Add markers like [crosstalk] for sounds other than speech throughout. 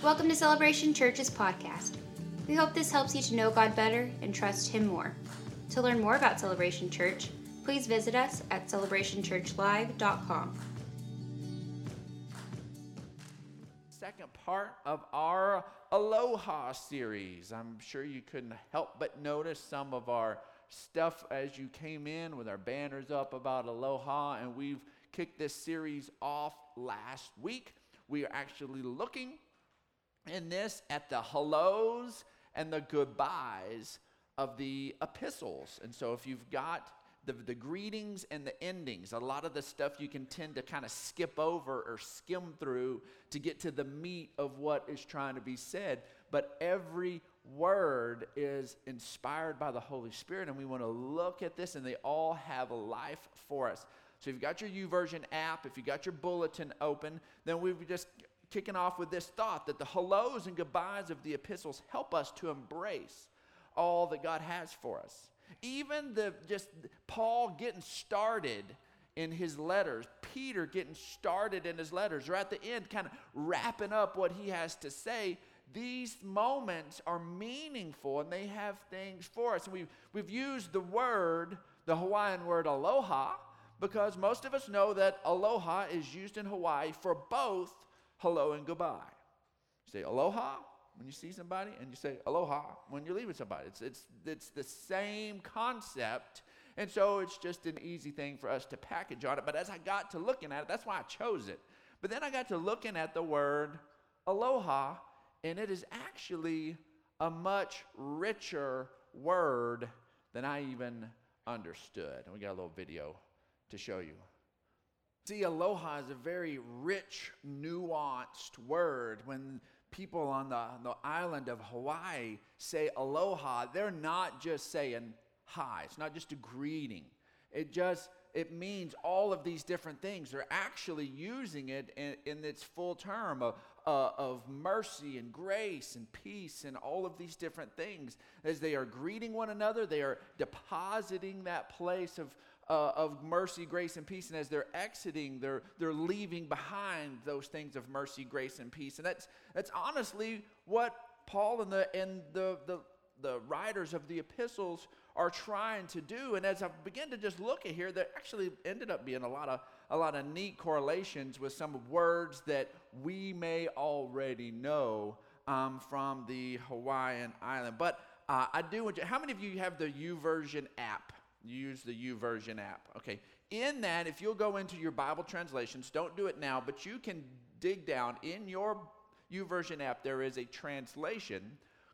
Welcome to Celebration Church's podcast. We hope this helps you to know God better and trust Him more. To learn more about Celebration Church, please visit us at celebrationchurchlive.com. Second part of our Aloha series. I'm sure you couldn't help but notice some of our stuff as you came in with our banners up about Aloha, and we've kicked this series off last week. We are actually looking in this at the hellos and the goodbyes of the epistles. And so if you've got the, the greetings and the endings, a lot of the stuff you can tend to kind of skip over or skim through to get to the meat of what is trying to be said. But every word is inspired by the Holy Spirit, and we want to look at this, and they all have a life for us. So if you've got your YouVersion app, if you've got your bulletin open, then we've just kicking off with this thought that the hellos and goodbyes of the epistles help us to embrace all that God has for us. Even the just Paul getting started in his letters, Peter getting started in his letters, or at the end, kind of wrapping up what he has to say. These moments are meaningful and they have things for us. And we've, we've used the word, the Hawaiian word aloha, because most of us know that aloha is used in Hawaii for both hello and goodbye. You say aloha when you see somebody, and you say aloha when you're leaving somebody. It's, it's, it's the same concept. And so it's just an easy thing for us to package on it. But as I got to looking at it, that's why I chose it. But then I got to looking at the word aloha, and it is actually a much richer word than I even understood. And we got a little video to show you. See, aloha is a very rich, nuanced word. When people on the, the island of Hawaii say aloha, they're not just saying hi. It's not just a greeting. It just it means all of these different things. They're actually using it in, in its full term of, uh, of mercy and grace and peace and all of these different things. As they are greeting one another, they are depositing that place of, uh, of mercy, grace, and peace. And as they're exiting, they're, they're leaving behind those things of mercy, grace, and peace. And that's, that's honestly what Paul and the, and the, the, the writers of the epistles are trying to do. And as I begin to just look at here, there actually ended up being a lot of a lot of neat correlations with some words that we may already know um, from the Hawaiian island. But uh, I do want you. How many of you have the YouVersion app? Use the YouVersion app. Okay. In that, if you'll go into your Bible translations, don't do it now, but you can dig down in your YouVersion app. There is a translation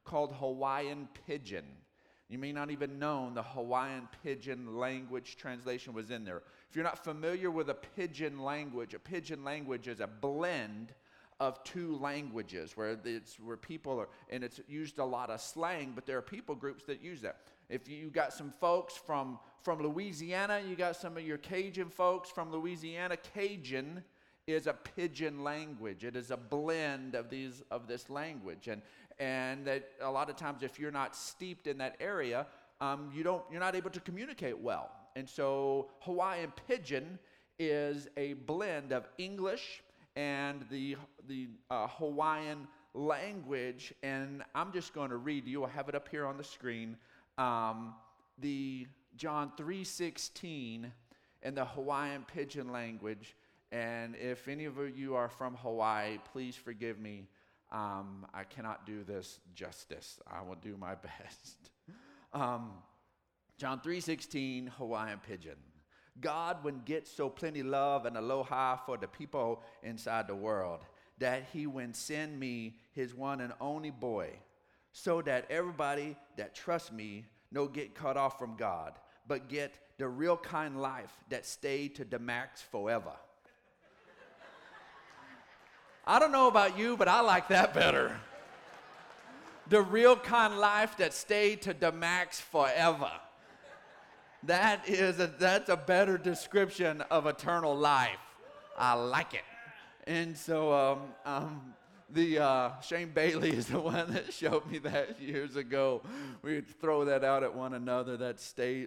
called Hawaiian Pidgin. You may not even know the Hawaiian Pidgin language translation was in there. If you're not familiar with a Pidgin language, a Pidgin language is a blend of two languages where it's where people are and it's used a lot of slang but there are people groups that use that if you got some folks from, from Louisiana, you got some of your Cajun folks from Louisiana. Cajun is a pidgin language. It is a blend of these of this language, and and that a lot of times, if you're not steeped in that area, um, you don't you're not able to communicate well. And so Hawaiian pidgin is a blend of English and the the uh, Hawaiian language. And I'm just going to read you. I have it up here on the screen um, the John 3:16 in the Hawaiian pidgin language. And if any of you are from Hawaii, please forgive me. Um, I cannot do this justice. I will do my [laughs] best. Um, John 3:16 Hawaiian pidgin. God would get so plenty love and aloha for the people inside the world that he would send me his one and only boy so that everybody that trusts me no get cut off from God, but get the real kind life that stay to the max forever. I don't know about you, but I like that better. The real kind life that stay to the max forever. That is a, that's a better description of eternal life. I like it. And so um, um, the uh, Shane Bailey is the [laughs] one that showed me that years ago. We would throw that out at one another. That stay,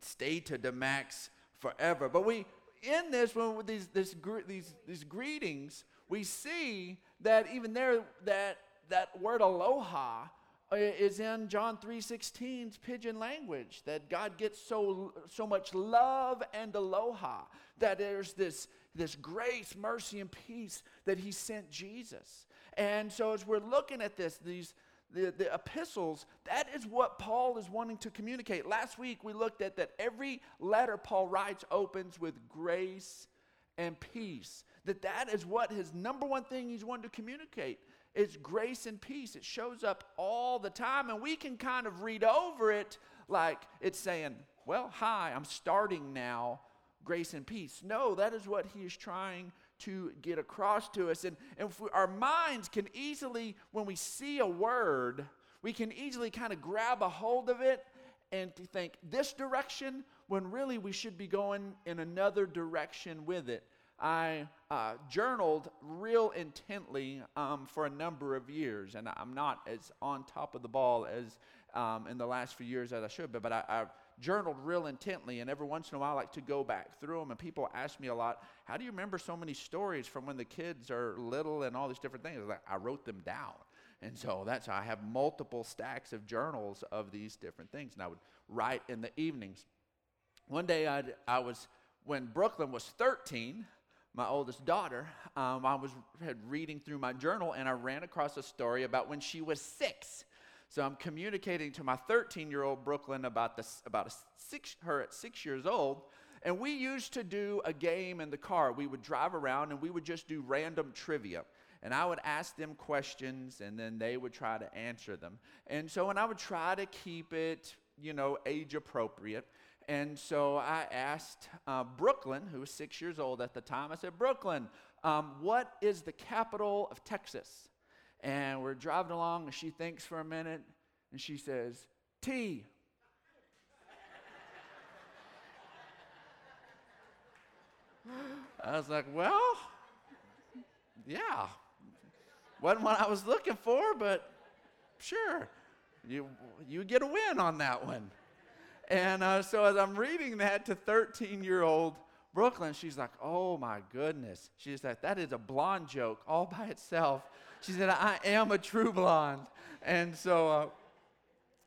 stay to the max forever. But we in this when these this, these these greetings, we see that even there, that, that word aloha uh, is in John 3:16's pidgin language that God gets so so much love and aloha that there's this this grace, mercy and peace that he sent Jesus. And so as we're looking at this these the, the epistles, that is what Paul is wanting to communicate. Last week we looked at that every letter Paul writes opens with grace and peace. That that is what his number one thing he's wanting to communicate. is grace and peace. It shows up all the time, and we can kind of read over it like it's saying, Well, hi, I'm starting now, grace and peace. No, that is what he is trying to get across to us. And, and we, our minds can easily, when we see a word, we can easily kind of grab a hold of it and to think this direction when really we should be going in another direction with it. I uh, journaled real intently um, for a number of years, and I'm not as on top of the ball as um, in the last few years as I should be, but I, I journaled real intently, and every once in a while I like to go back through them. And people ask me a lot, "How do you remember so many stories from when the kids are little and all these different things?" Like I wrote them down, and so that's how I have multiple stacks of journals of these different things, and I would write in the evenings. One day i I was when Brooklyn was 13 my oldest daughter, um, I was reading through my journal and I ran across a story about when she was six. So I'm communicating to my 13 year old Brooklyn about, this, about six, her at six years old. And we used to do a game in the car. We would drive around and we would just do random trivia. And I would ask them questions and then they would try to answer them. And so, and I would try to keep it, you know, age appropriate. And so I asked uh, Brooklyn, who was six years old at the time, I said, Brooklyn, um, what is the capital of Texas? And we're driving along, and she thinks for a minute, and she says, T. I was like, well, yeah. Wasn't what I was looking for, but sure. You, you get a win on that one. And uh, so as I'm reading that to 13 year old Brooklyn, she's like, oh my goodness. She's like, that is a blonde joke all by itself. She said, I am a true blonde. And so, uh,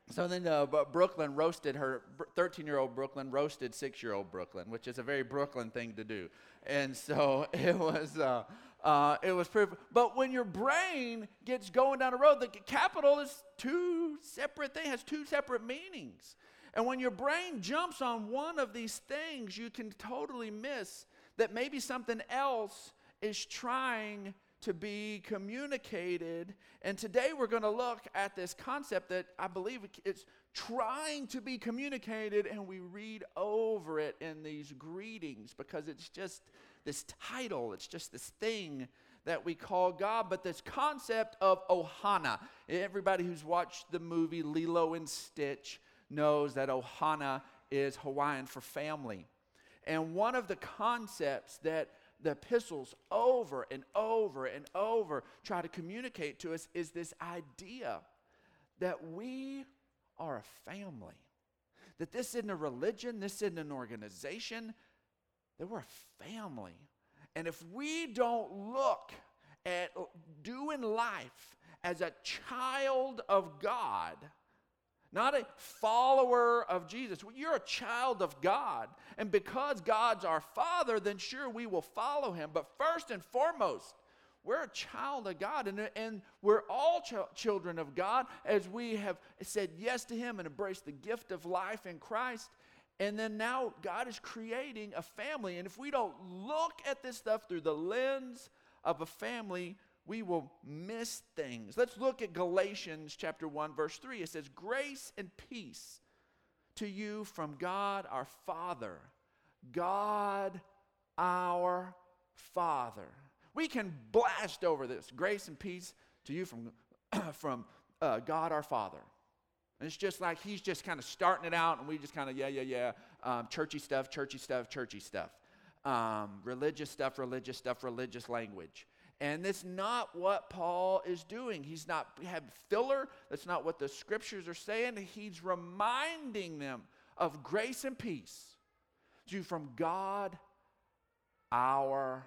so then uh, Brooklyn roasted her, 13 year old Brooklyn roasted six year old Brooklyn, which is a very Brooklyn thing to do. And so [laughs] it was. Uh, uh, it was pretty, but when your brain gets going down the road, the capital is two separate things, has two separate meanings. And when your brain jumps on one of these things, you can totally miss that maybe something else is trying to be communicated. And today we're going to look at this concept that I believe it's trying to be communicated, and we read over it in these greetings because it's just this title, it's just this thing that we call God, but this concept of ohana. Everybody who's watched the movie Lilo and Stitch knows that ohana is Hawaiian for family. And one of the concepts that the epistles over and over and over try to communicate to us is this idea that we are a family. That this isn't a religion, this isn't an organization, that we're a family. And if we don't look at doing life as a child of God, not a follower of Jesus. You're a child of God. And because God's our Father, then sure we will follow Him. But first and foremost, we're a child of God, and, and we're all ch- children of God as we have said yes to Him and embraced the gift of life in Christ. And then now God is creating a family. And if we don't look at this stuff through the lens of a family, we will miss things. Let's look at Galatians chapter 1 verse 3. It says grace and peace to you from God our Father. God our Father. We can blast over this. Grace and peace to you from [clears throat] from uh, God our Father. And it's just like he's just kind of starting it out, and we just kind of, yeah, yeah, yeah, um, churchy stuff, churchy stuff, churchy stuff. Um, religious stuff, religious stuff, religious language. And that's not what Paul is doing. He's not have filler. That's not what the scriptures are saying. He's reminding them of grace and peace to from God our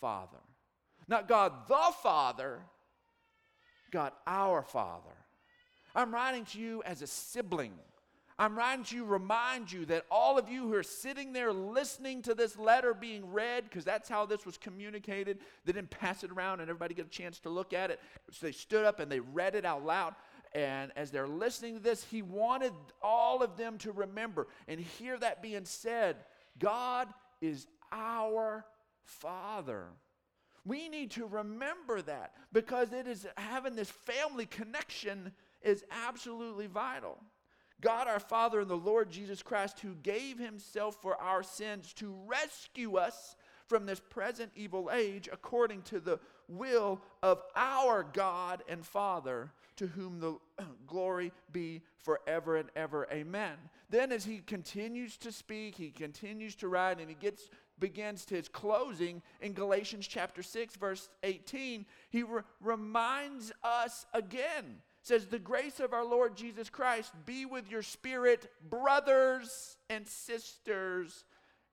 Father. Not God the Father, God our Father. I'm writing to you as a sibling. I'm writing to you, remind you that all of you who are sitting there listening to this letter being read, because that's how this was communicated, they didn't pass it around and everybody get a chance to look at it. So they stood up and they read it out loud. And as they're listening to this, he wanted all of them to remember and hear that being said God is our Father. We need to remember that because it is having this family connection is absolutely vital. God our Father and the Lord Jesus Christ, who gave himself for our sins to rescue us from this present evil age according to the will of our God and Father, to whom the [clears throat] glory be forever and ever. Amen. Then, as he continues to speak, he continues to write, and he gets begins his closing in Galatians chapter 6 verse 18 he re- reminds us again says the grace of our Lord Jesus Christ be with your spirit brothers and sisters.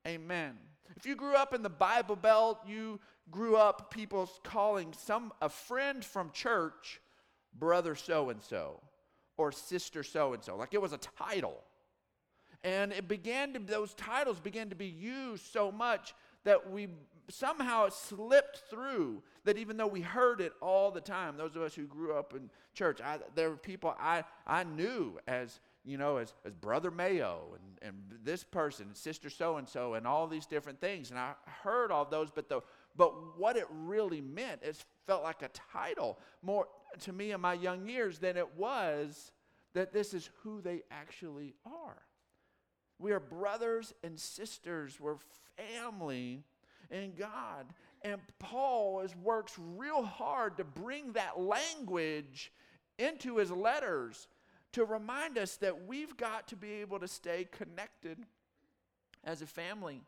Amen. If you grew up in the Bible Belt you grew up people calling some a friend from church brother so and so or sister so and so like it was a title. And it began to, those titles began to be used so much that we somehow it slipped through that even though we heard it all the time, those of us who grew up in church, I, there were people I, I knew as, you know, as, as Brother Mayo and, and this person, and Sister so and so, and all these different things. And I heard all those, but, the, but what it really meant, it felt like a title more to me in my young years than it was that this is who they actually are. We are brothers and sisters. We're family in God. And Paul is, works real hard to bring that language into his letters to remind us that we've got to be able to stay connected as a family.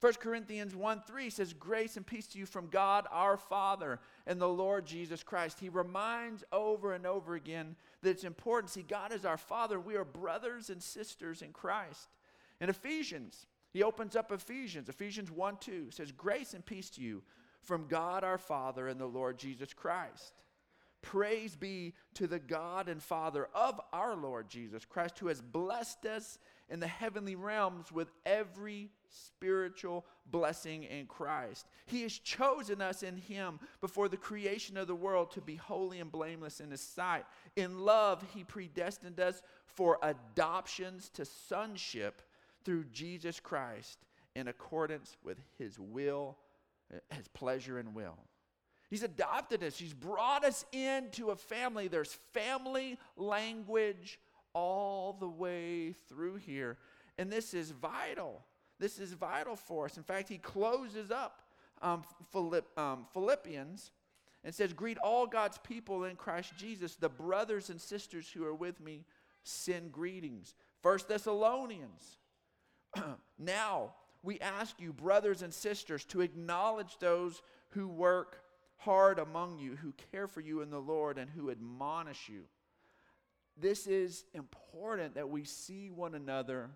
1 Corinthians 1 3 says, Grace and peace to you from God our Father and the Lord Jesus Christ. He reminds over and over again that it's important. See, God is our Father. We are brothers and sisters in Christ. In Ephesians, he opens up Ephesians. Ephesians 1 2 says, Grace and peace to you from God our Father and the Lord Jesus Christ. Praise be to the God and Father of our Lord Jesus Christ, who has blessed us in the heavenly realms with every spiritual blessing in Christ. He has chosen us in Him before the creation of the world to be holy and blameless in His sight. In love, He predestined us for adoptions to sonship through Jesus Christ in accordance with his will, his pleasure and will. He's adopted us, he's brought us into a family. There's family language all the way through here. And this is vital. This is vital for us. In fact, he closes up um, Philipp, um, Philippians and says, Greet all God's people in Christ Jesus. The brothers and sisters who are with me send greetings. First Thessalonians [clears throat] now, we ask you, brothers and sisters, to acknowledge those who work hard among you, who care for you in the Lord, and who admonish you. This is important that we see one another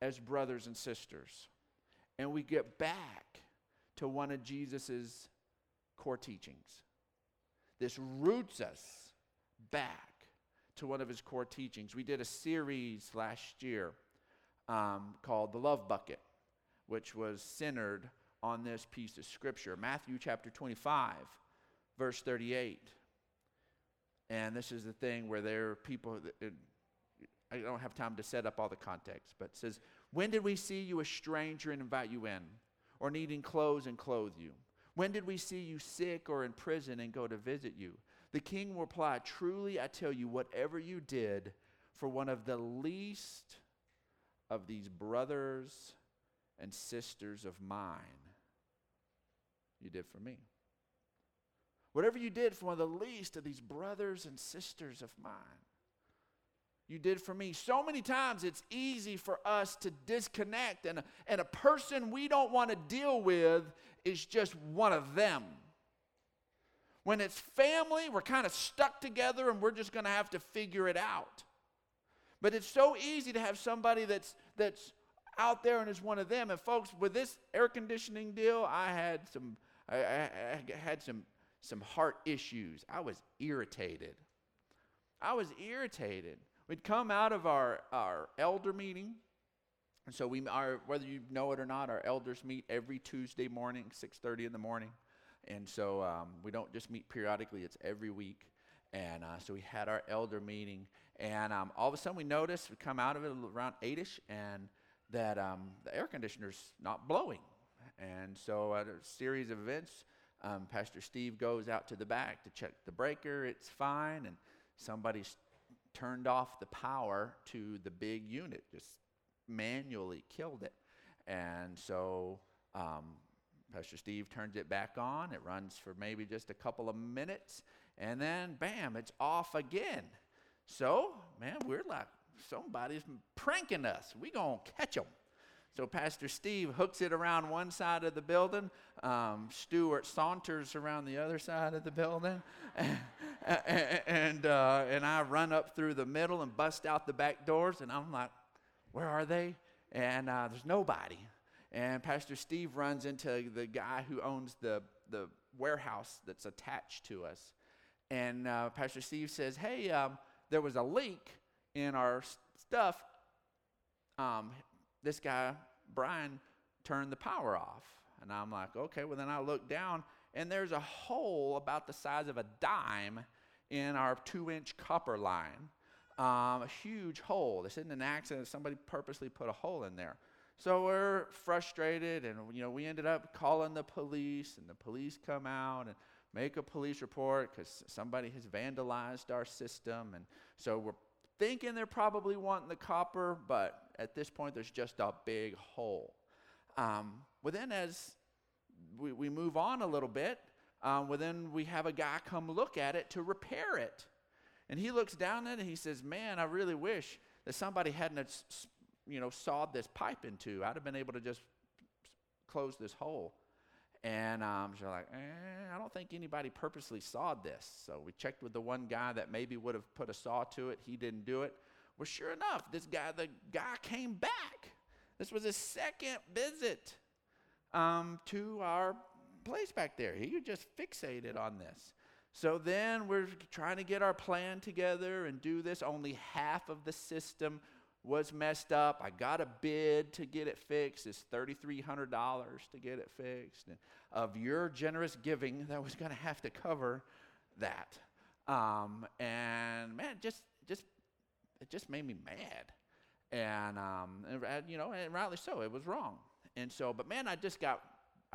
as brothers and sisters. And we get back to one of Jesus' core teachings. This roots us back to one of his core teachings. We did a series last year um, called the Love Bucket, which was centered on this piece of scripture Matthew chapter 25, verse 38. And this is the thing where there are people that. It, I don't have time to set up all the context, but it says, When did we see you a stranger and invite you in, or needing clothes and clothe you? When did we see you sick or in prison and go to visit you? The king reply, Truly I tell you, whatever you did for one of the least of these brothers and sisters of mine, you did for me. Whatever you did for one of the least of these brothers and sisters of mine, you did for me. So many times it's easy for us to disconnect, and and a person we don't want to deal with is just one of them. When it's family, we're kind of stuck together and we're just going to have to figure it out. But it's so easy to have somebody that's that's out there and is one of them. And folks, with this air conditioning deal, I had some I, I, I had some, some heart issues. I was irritated. I was irritated. We'd come out of our, our elder meeting. And so we are, whether you know it or not, our elders meet every Tuesday morning, 6.30 in the morning. And so um, we don't just meet periodically, it's every week. And uh, so we had our elder meeting. And um, all of a sudden we noticed, we come out of it around 8ish, and that um, the air conditioner's not blowing. And so at a series of events, um, Pastor Steve goes out to the back to check the breaker. It's fine. And somebody's turned off the power to the big unit, just manually killed it. And so um, Pastor Steve turns it back on. It runs for maybe just a couple of minutes, and then bam, it's off again. So, man, we're like, somebody's pranking us. We gonna catch them. So Pastor Steve hooks it around one side of the building. Um, Stuart saunters around the other side of the building, and [laughs] and, uh, and I run up through the middle and bust out the back doors. And I'm like, "Where are they?" And uh, there's nobody. And Pastor Steve runs into the guy who owns the the warehouse that's attached to us. And uh, Pastor Steve says, "Hey, um, there was a leak in our stuff. Um, this guy, Brian, turned the power off. And I'm like, okay, well, then I look down, and there's a hole about the size of a dime in our two inch copper line. Um, a huge hole. This isn't an accident. Somebody purposely put a hole in there. So we're frustrated, and you know we ended up calling the police, and the police come out and make a police report because somebody has vandalized our system, and so we're thinking they're probably wanting the copper, but at this point, there's just a big hole. Um, well, then, as we, we move on a little bit, um, well, then we have a guy come look at it to repair it. And he looks down at it and he says, Man, I really wish that somebody hadn't, you know, sawed this pipe into. I'd have been able to just close this hole. And um, so like, eh, I don't think anybody purposely sawed this. So we checked with the one guy that maybe would have put a saw to it. He didn't do it. Well, sure enough, this guy, the guy came back. This was his second visit um, to our place back there. He was just fixated on this. So then we're trying to get our plan together and do this. Only half of the system was messed up. I got a bid to get it fixed. It's $3,300 to get it fixed. And of your generous giving, that was going to have to cover that. Um, and man, just just it just made me mad. And, um, and you know, and rightly so. It was wrong. And so, but man, I just got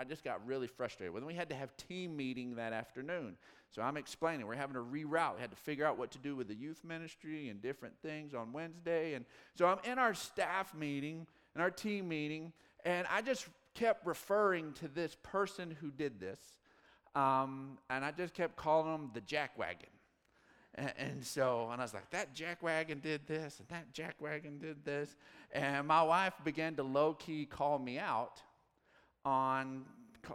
I just got really frustrated. When we had to have team meeting that afternoon. So I'm explaining, we're having to reroute. We had to figure out what to do with the youth ministry and different things on Wednesday. And so I'm in our staff meeting and our team meeting, and I just kept referring to this person who did this. Um, and I just kept calling him the jackwagon. And, and, so, and I was like, that jackwagon did this, and that jackwagon did this. And my wife began to low key call me out on,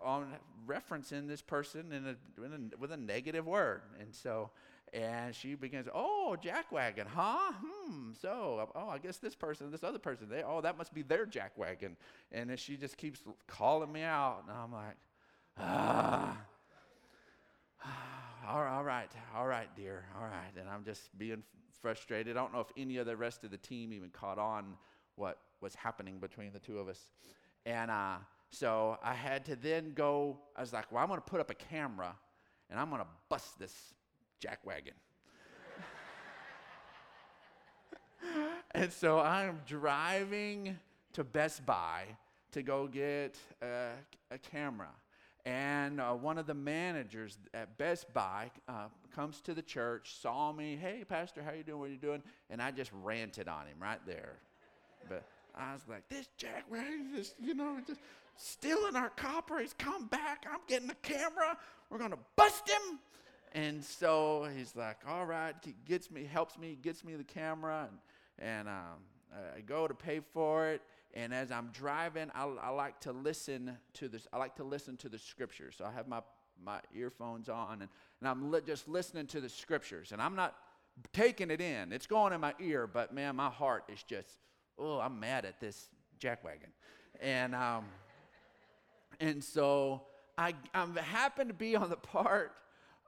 on referencing this person in a, in a, with a negative word. And so, and she begins, oh, jackwagon, huh? Hmm. So, oh, I guess this person, this other person, they, oh, that must be their jackwagon. And then she just keeps calling me out. And I'm like, ah. [sighs] all right, all right, all right, dear, all right. And I'm just being frustrated. I don't know if any of the rest of the team even caught on what was happening between the two of us. And uh, so I had to then go, I was like, well, I'm going to put up a camera and I'm going to bust this jackwagon. [laughs] and so I'm driving to Best Buy to go get a, a camera. And uh, one of the managers at Best Buy uh, comes to the church, saw me, hey, Pastor, how you doing? What are you doing? And I just ranted on him right there. But I was like, this Jack Ray, this, you know, just stealing our copper. He's come back. I'm getting the camera. We're going to bust him. And so he's like, all right, he gets me, helps me, gets me the camera. And, and um, I go to pay for it and as I'm driving, I, I like to listen to this. I like to listen to the scriptures. So I have my my earphones on, and, and I'm li- just listening to the scriptures, and I'm not taking it in. It's going in my ear, but man, my heart is just, oh, I'm mad at this jackwagon, and um, and so I, I happen to be on the part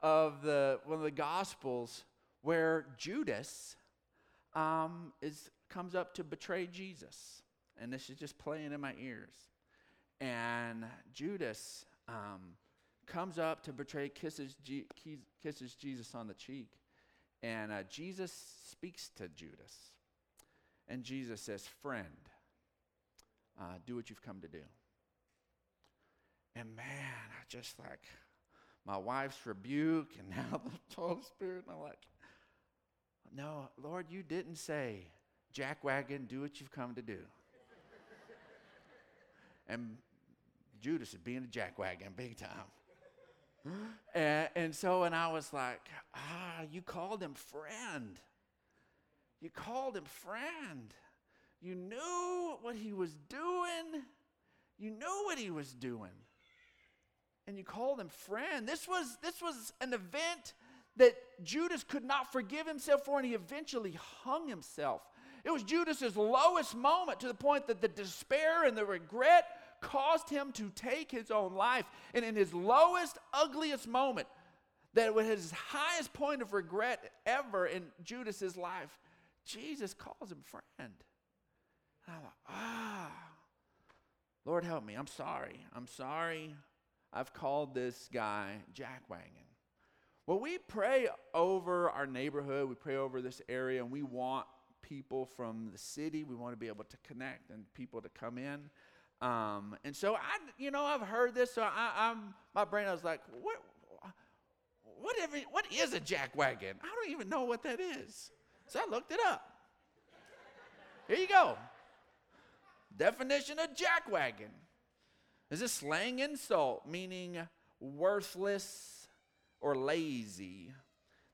of the one of the Gospels where Judas um, is comes up to betray Jesus, and this is just playing in my ears. And Judas um, comes up to betray, kisses, kisses Jesus on the cheek, and uh, Jesus speaks to Judas, and Jesus says, "Friend, uh, do what you've come to do." And man, I just like my wife's rebuke and [laughs] now the Holy Spirit. And I'm like, no, Lord, you didn't say, jackwagon, do what you've come to do. [laughs] and Judas is being a jackwagon big time. [gasps] and, and so, and I was like, ah, you called him friend. You called him friend. You knew what he was doing. You knew what he was doing and you call him friend. This was, this was an event that Judas could not forgive himself for, and he eventually hung himself. It was Judas's lowest moment to the point that the despair and the regret caused him to take his own life. And in his lowest, ugliest moment, that was his highest point of regret ever in Judas's life, Jesus calls him friend. And I'm like, ah, Lord help me. I'm sorry. I'm sorry. I've called this guy Jackwagon. Well, we pray over our neighborhood, we pray over this area, and we want people from the city. We want to be able to connect and people to come in. Um, and so I, you know, I've heard this. So I, am my brain. I was like, what, what is a jackwagon? I don't even know what that is. So I looked it up. Here you go. Definition of jackwagon is a slang insult meaning worthless or lazy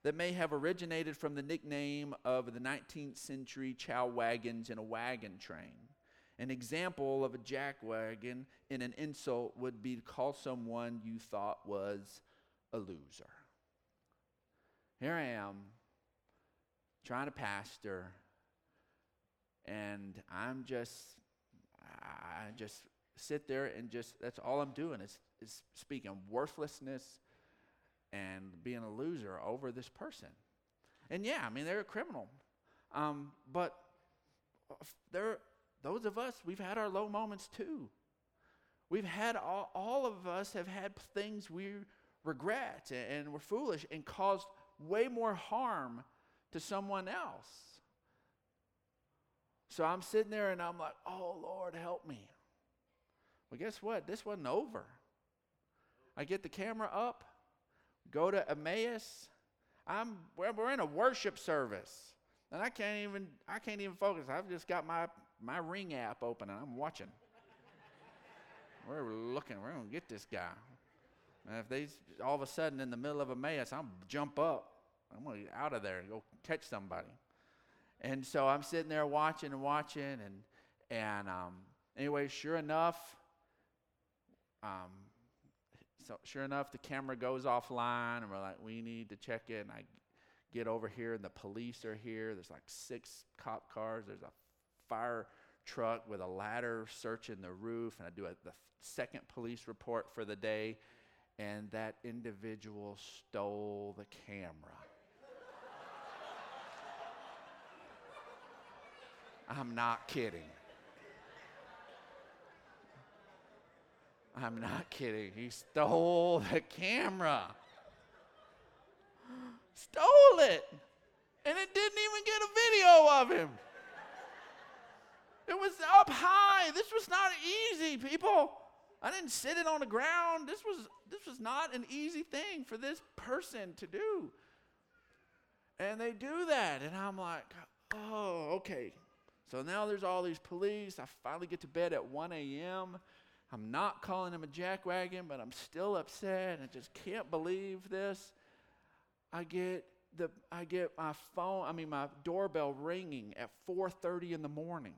that may have originated from the nickname of the 19th century chow wagons in a wagon train. An example of a jack wagon in an insult would be to call someone you thought was a loser. Here I am trying to pastor, and I'm just, I just sit there and just, that's all I'm doing is, is speaking worthlessness and being a loser over this person. And yeah, I mean, they're a criminal. Um, but there, those of us, we've had our low moments too. We've had, all, all of us have had things we regret and, and we're foolish and caused way more harm to someone else. So I'm sitting there and I'm like, oh, Lord, help me. Well, guess what? This wasn't over. I get the camera up, go to Emmaus. I'm we're in a worship service, and I can't even I can't even focus. I've just got my my Ring app open and I'm watching. [laughs] we're looking. We're gonna get this guy. And if they all of a sudden in the middle of Emmaus, I'm jump up. I'm gonna get out of there and go catch somebody. And so I'm sitting there watching and watching, and and um, anyway, sure enough, um, so sure enough, the camera goes offline, and we're like, we need to check it. And I get over here, and the police are here. There's like six cop cars. There's a fire truck with a ladder searching the roof, and I do a, the second police report for the day, and that individual stole the camera. I'm not kidding. I'm not kidding. He stole the camera. Stole it. And it didn't even get a video of him. It was up high. This was not easy, people. I didn't sit it on the ground. This was this was not an easy thing for this person to do. And they do that. And I'm like, oh, okay. So now there's all these police. I finally get to bed at 1 a.m. I'm not calling him a jackwagon, but I'm still upset. I just can't believe this. I get the I get my phone, I mean my doorbell ringing at 4:30 in the morning.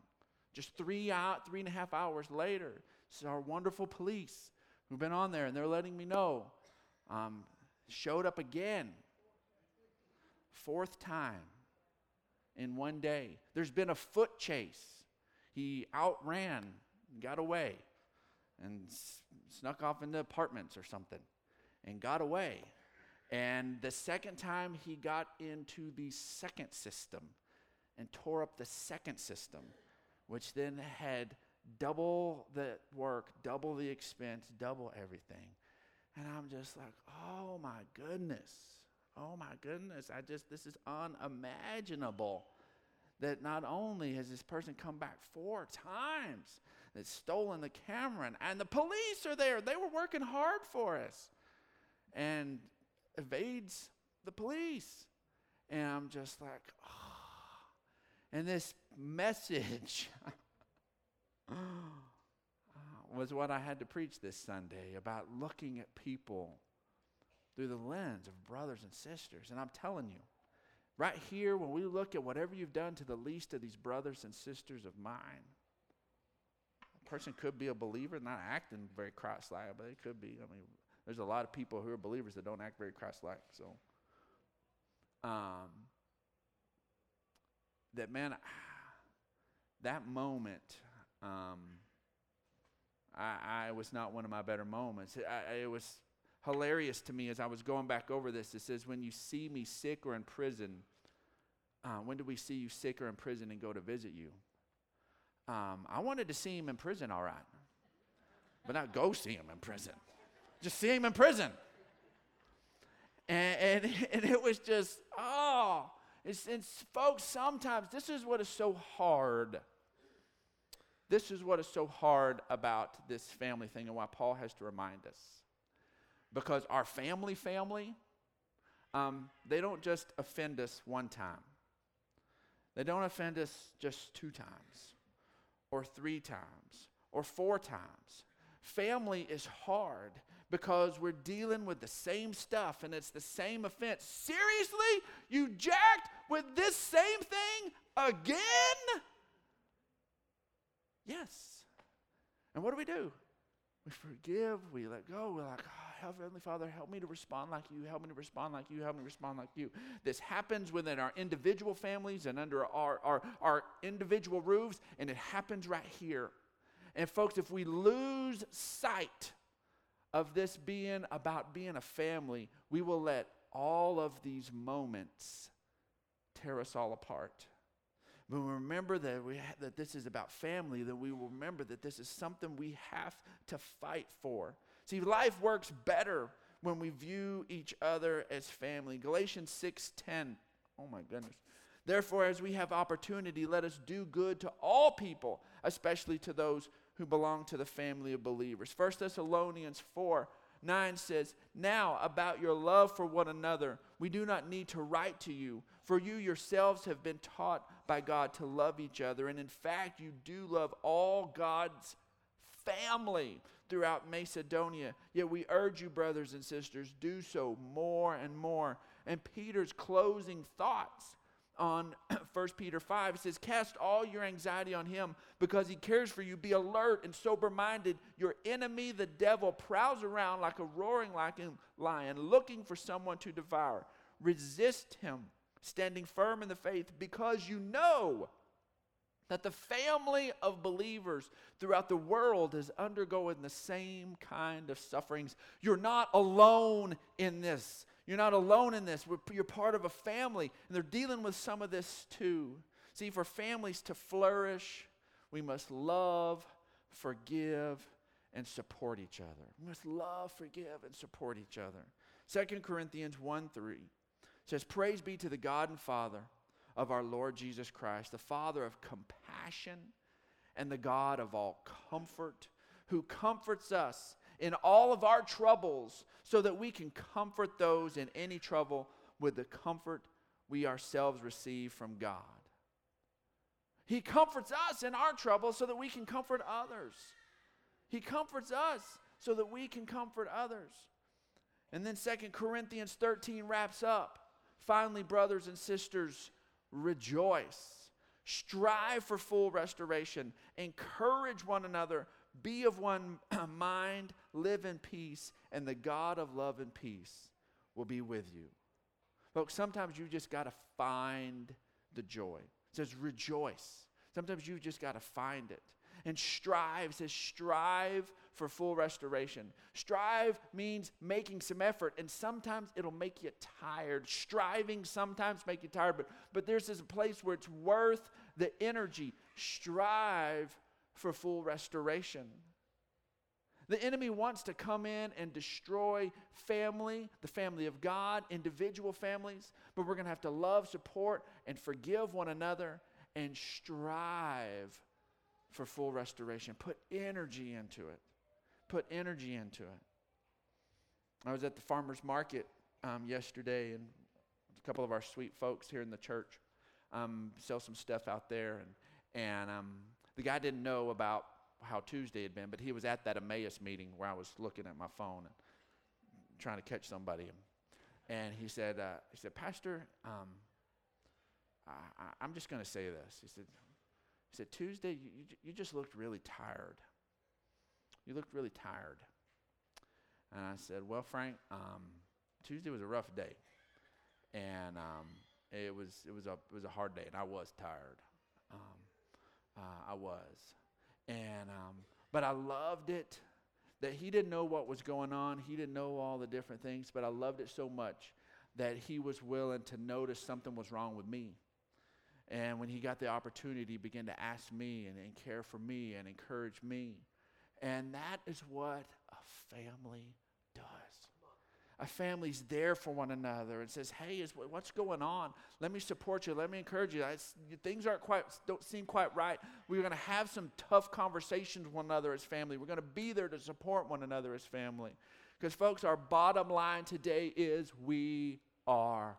Just three out, three and a half hours later. This is our wonderful police who've been on there, and they're letting me know. Um, showed up again. Fourth time in one day. There's been a foot chase. He outran, got away. And snuck off into apartments or something and got away. And the second time he got into the second system and tore up the second system, which then had double the work, double the expense, double everything. And I'm just like, oh my goodness. Oh my goodness. I just, this is unimaginable that not only has this person come back four times, that's stolen the camera, and, the police are there. They were working hard for us. And evades the police. And I'm just like, oh. And this message [laughs] was what I had to preach this Sunday about looking at people through the lens of brothers and sisters. And I'm telling you, right here, when we look at whatever you've done to the least of these brothers and sisters of mine, person could be a believer, not acting very Christ like, but it could be. I mean, there's a lot of people who are believers that don't act very Christ like. So, um, that man, [sighs] that moment, um, I, I was not one of my better moments. I, it was hilarious to me as I was going back over this. It says, When you see me sick or in prison, uh, when do we see you sick or in prison and go to visit you? Um, I wanted to see him in prison, all right, but not go see him in prison. Just see him in prison. And, and, [laughs] and it was just, oh, it's, it's, folks, sometimes this is what is so hard. This is what is so hard about this family thing and why Paul has to remind us. Because our family, family, um, they don't just offend us one time. They don't offend us just two times, or three times, or four times. Family is hard because we're dealing with the same stuff and it's the same offense. Seriously? You jacked with this same thing again? Yes. And what do we do? We forgive, we let go, we're like, oh, Heavenly Father, help me to respond like you, help me to respond like you, help me to respond like you. This happens within our individual families and under our, our, our individual roofs, and it happens right here. And folks, if we lose sight of this being about being a family, we will let all of these moments tear us all apart. But we remember that, we ha- that this is about family, that we will remember that this is something we have to fight for. See, life works better when we view each other as family. Galatians 6:10. Oh my goodness. Therefore, as we have opportunity, let us do good to all people, especially to those who belong to the family of believers. 1 Thessalonians 4 9 says, Now about your love for one another, we do not need to write to you, for you yourselves have been taught by God to love each other. And in fact, you do love all God's family throughout Macedonia. Yet we urge you, brothers and sisters, do so more and more. And Peter's closing thoughts on [clears throat] 1 Peter 5. It says, Cast all your anxiety on him because he cares for you. Be alert and sober minded. Your enemy, the devil, prowls around like a roaring lion, looking for someone to devour. Resist him, standing firm in the faith, because you know that the family of believers throughout the world is undergoing the same kind of sufferings. You're not alone in this. You're not alone in this. You're part of a family, and they're dealing with some of this too. See, for families to flourish, we must love, forgive, and support each other. We must love, forgive, and support each other. 2 Corinthians 1 3 says, Praise be to the God and Father of our Lord Jesus Christ, the Father of compassion and the God of all comfort, who comforts us in all of our troubles so that we can comfort those in any trouble with the comfort we ourselves receive from God. He comforts us in our trouble so that we can comfort others. He comforts us so that we can comfort others. And then Second Corinthians 13 wraps up. Finally, brothers and sisters, rejoice. Strive for full restoration. Encourage one another. Be of one [clears throat] mind. Live in peace. And the God of love and peace will be with you. Folks, sometimes you just got to find the joy. It says rejoice. Sometimes you just got to find it. And strive says strive for full restoration. Strive means making some effort, and sometimes it'll make you tired. Striving sometimes make you tired, but, but there's this place where it's worth the energy. Strive for full restoration. The enemy wants to come in and destroy family, the family of God, individual families, but we're going to have to love, support, and forgive one another and strive for full restoration. Put energy into it. Put energy into it. I was at the farmer's market um, yesterday, and a couple of our sweet folks here in the church um, sell some stuff out there, and, and um, the guy didn't know about how Tuesday had been, but he was at that Emmaus meeting where I was looking at my phone and trying to catch somebody. And he said, uh, he said, Pastor, um, I, am just going to say this. He said, he said, Tuesday, you, you just looked really tired. You looked really tired. And I said, Well, Frank, um, Tuesday was a rough day. And um, it, was, it, was a, it was a hard day, and I was tired. Um, uh, I was. And, um, but I loved it that he didn't know what was going on. He didn't know all the different things, but I loved it so much that he was willing to notice something was wrong with me. And when he got the opportunity, he began to ask me and, and care for me and encourage me. And that is what a family does. A family's there for one another and says, "Hey, is what's going on? Let me support you. Let me encourage you. I, things aren't quite don't seem quite right. We're going to have some tough conversations with one another as family. We're going to be there to support one another as family." Because folks, our bottom line today is we are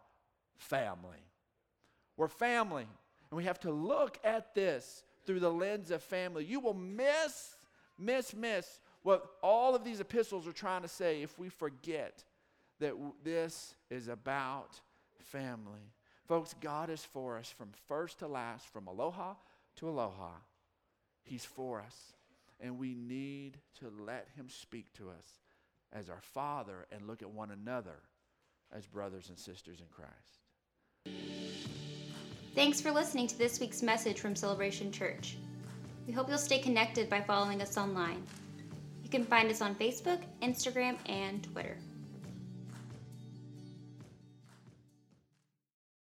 family. We're family. And we have to look at this through the lens of family. You will miss, miss, miss what all of these epistles are trying to say if we forget that w- this is about family. Folks, God is for us from first to last, from aloha to aloha. He's for us. And we need to let Him speak to us as our Father and look at one another as brothers and sisters in Christ. Thanks for listening to this week's message from Celebration Church. We hope you'll stay connected by following us online. You can find us on Facebook, Instagram, and Twitter.